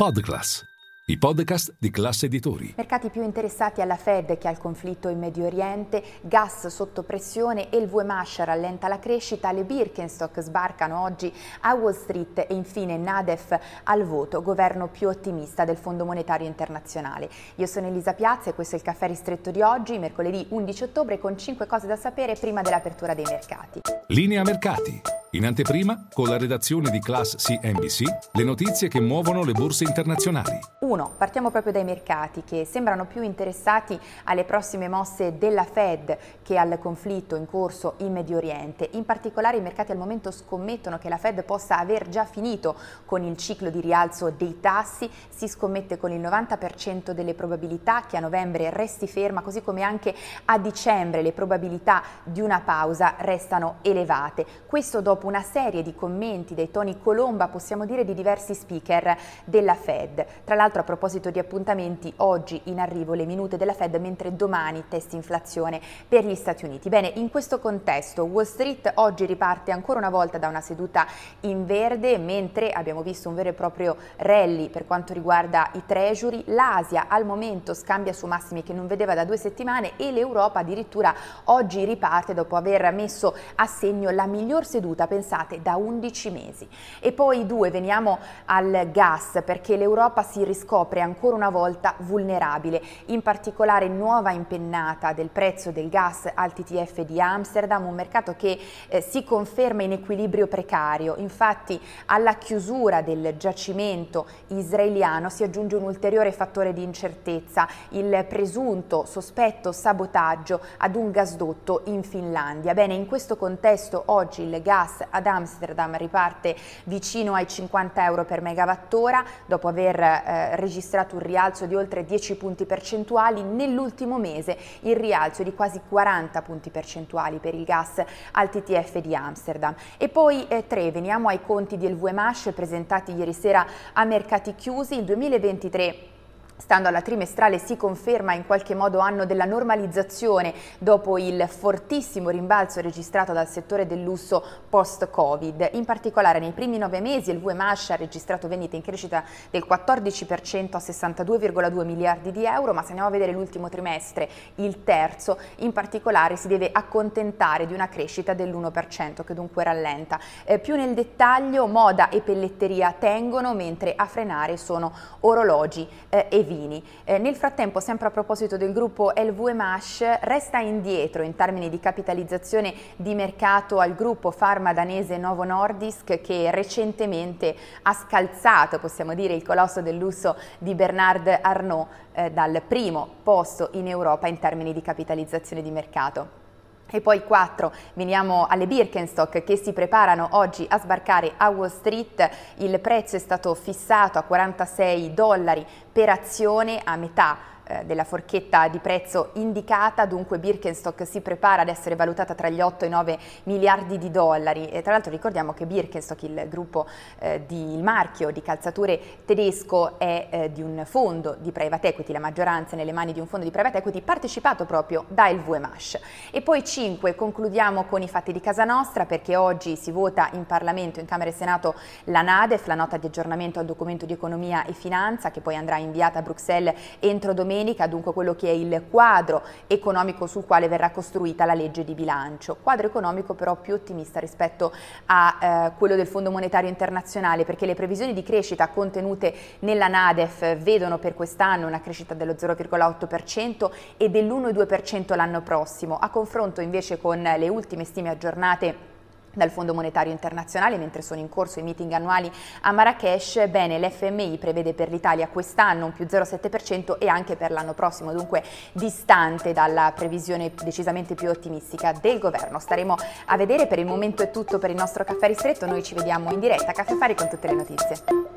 Podclass, i podcast di classe editori. Mercati più interessati alla Fed che al conflitto in Medio Oriente, gas sotto pressione e il VMASH rallenta la crescita, le Birkenstock sbarcano oggi a Wall Street e infine Nadef al voto, governo più ottimista del Fondo Monetario Internazionale. Io sono Elisa Piazza e questo è il caffè ristretto di oggi, mercoledì 11 ottobre con 5 cose da sapere prima dell'apertura dei mercati. Linea mercati. In anteprima, con la redazione di Class CNBC, le notizie che muovono le borse internazionali. 1. Partiamo proprio dai mercati che sembrano più interessati alle prossime mosse della Fed che al conflitto in corso in Medio Oriente. In particolare i mercati al momento scommettono che la Fed possa aver già finito con il ciclo di rialzo dei tassi, si scommette con il 90% delle probabilità che a novembre resti ferma, così come anche a dicembre le probabilità di una pausa restano elevate. Questo dopo una serie di commenti dei Tony Colomba, possiamo dire di diversi speaker della Fed. Tra l'altro a proposito di appuntamenti, oggi in arrivo le minute della Fed, mentre domani test inflazione per gli Stati Uniti. Bene, in questo contesto Wall Street oggi riparte ancora una volta da una seduta in verde, mentre abbiamo visto un vero e proprio rally per quanto riguarda i treasury. L'Asia al momento scambia su massimi che non vedeva da due settimane e l'Europa addirittura oggi riparte dopo aver messo a segno la miglior seduta pensate, da 11 mesi. E poi due, veniamo al gas, perché l'Europa si riscopre ancora una volta vulnerabile, in particolare nuova impennata del prezzo del gas al TTF di Amsterdam, un mercato che eh, si conferma in equilibrio precario. Infatti alla chiusura del giacimento israeliano si aggiunge un ulteriore fattore di incertezza, il presunto sospetto sabotaggio ad un gasdotto in Finlandia. Bene, in questo contesto oggi il gas ad Amsterdam riparte vicino ai 50 euro per megawattora dopo aver eh, registrato un rialzo di oltre 10 punti percentuali. Nell'ultimo mese il rialzo di quasi 40 punti percentuali per il gas al TTF di Amsterdam. E poi eh, tre, veniamo ai conti di LVMH presentati ieri sera a mercati chiusi. Il 2023 Stando alla trimestrale si conferma in qualche modo anno della normalizzazione dopo il fortissimo rimbalzo registrato dal settore del lusso post-Covid. In particolare nei primi nove mesi il VMH ha registrato vendite in crescita del 14% a 62,2 miliardi di euro, ma se andiamo a vedere l'ultimo trimestre, il terzo, in particolare si deve accontentare di una crescita dell'1% che dunque rallenta. Eh, più nel dettaglio moda e pelletteria tengono, mentre a frenare sono orologi eh, e vini. Eh, nel frattempo, sempre a proposito del gruppo LVMH, resta indietro in termini di capitalizzazione di mercato al gruppo farma danese Novo Nordisk che recentemente ha scalzato, possiamo dire, il colosso del lusso di Bernard Arnault eh, dal primo posto in Europa in termini di capitalizzazione di mercato. E poi quattro, veniamo alle Birkenstock che si preparano oggi a sbarcare a Wall Street. Il prezzo è stato fissato a 46 dollari per azione a metà eh, della forchetta di prezzo indicata, dunque Birkenstock si prepara ad essere valutata tra gli 8 e i 9 miliardi di dollari. E tra l'altro ricordiamo che Birkenstock, il gruppo eh, di, il marchio di calzature tedesco è eh, di un fondo di private equity, la maggioranza nelle mani di un fondo di private equity partecipato proprio da LVMH. E poi 5, concludiamo con i fatti di casa nostra perché oggi si vota in Parlamento, in Camera e Senato la NADEF, la nota di aggiornamento al documento di economia e finanza che poi andrà inviata a Bruxelles entro domenica domenica, dunque quello che è il quadro economico sul quale verrà costruita la legge di bilancio. Quadro economico però più ottimista rispetto a eh, quello del Fondo Monetario Internazionale perché le previsioni di crescita contenute nella NADEF vedono per quest'anno una crescita dello 0,8% e dell'1,2% l'anno prossimo, a confronto invece con le ultime stime aggiornate dal Fondo Monetario Internazionale mentre sono in corso i meeting annuali a Marrakesh, bene l'FMI prevede per l'Italia quest'anno un più 0,7% e anche per l'anno prossimo, dunque distante dalla previsione decisamente più ottimistica del governo. Staremo a vedere, per il momento è tutto per il nostro caffè ristretto, noi ci vediamo in diretta a Caffè Fari con tutte le notizie.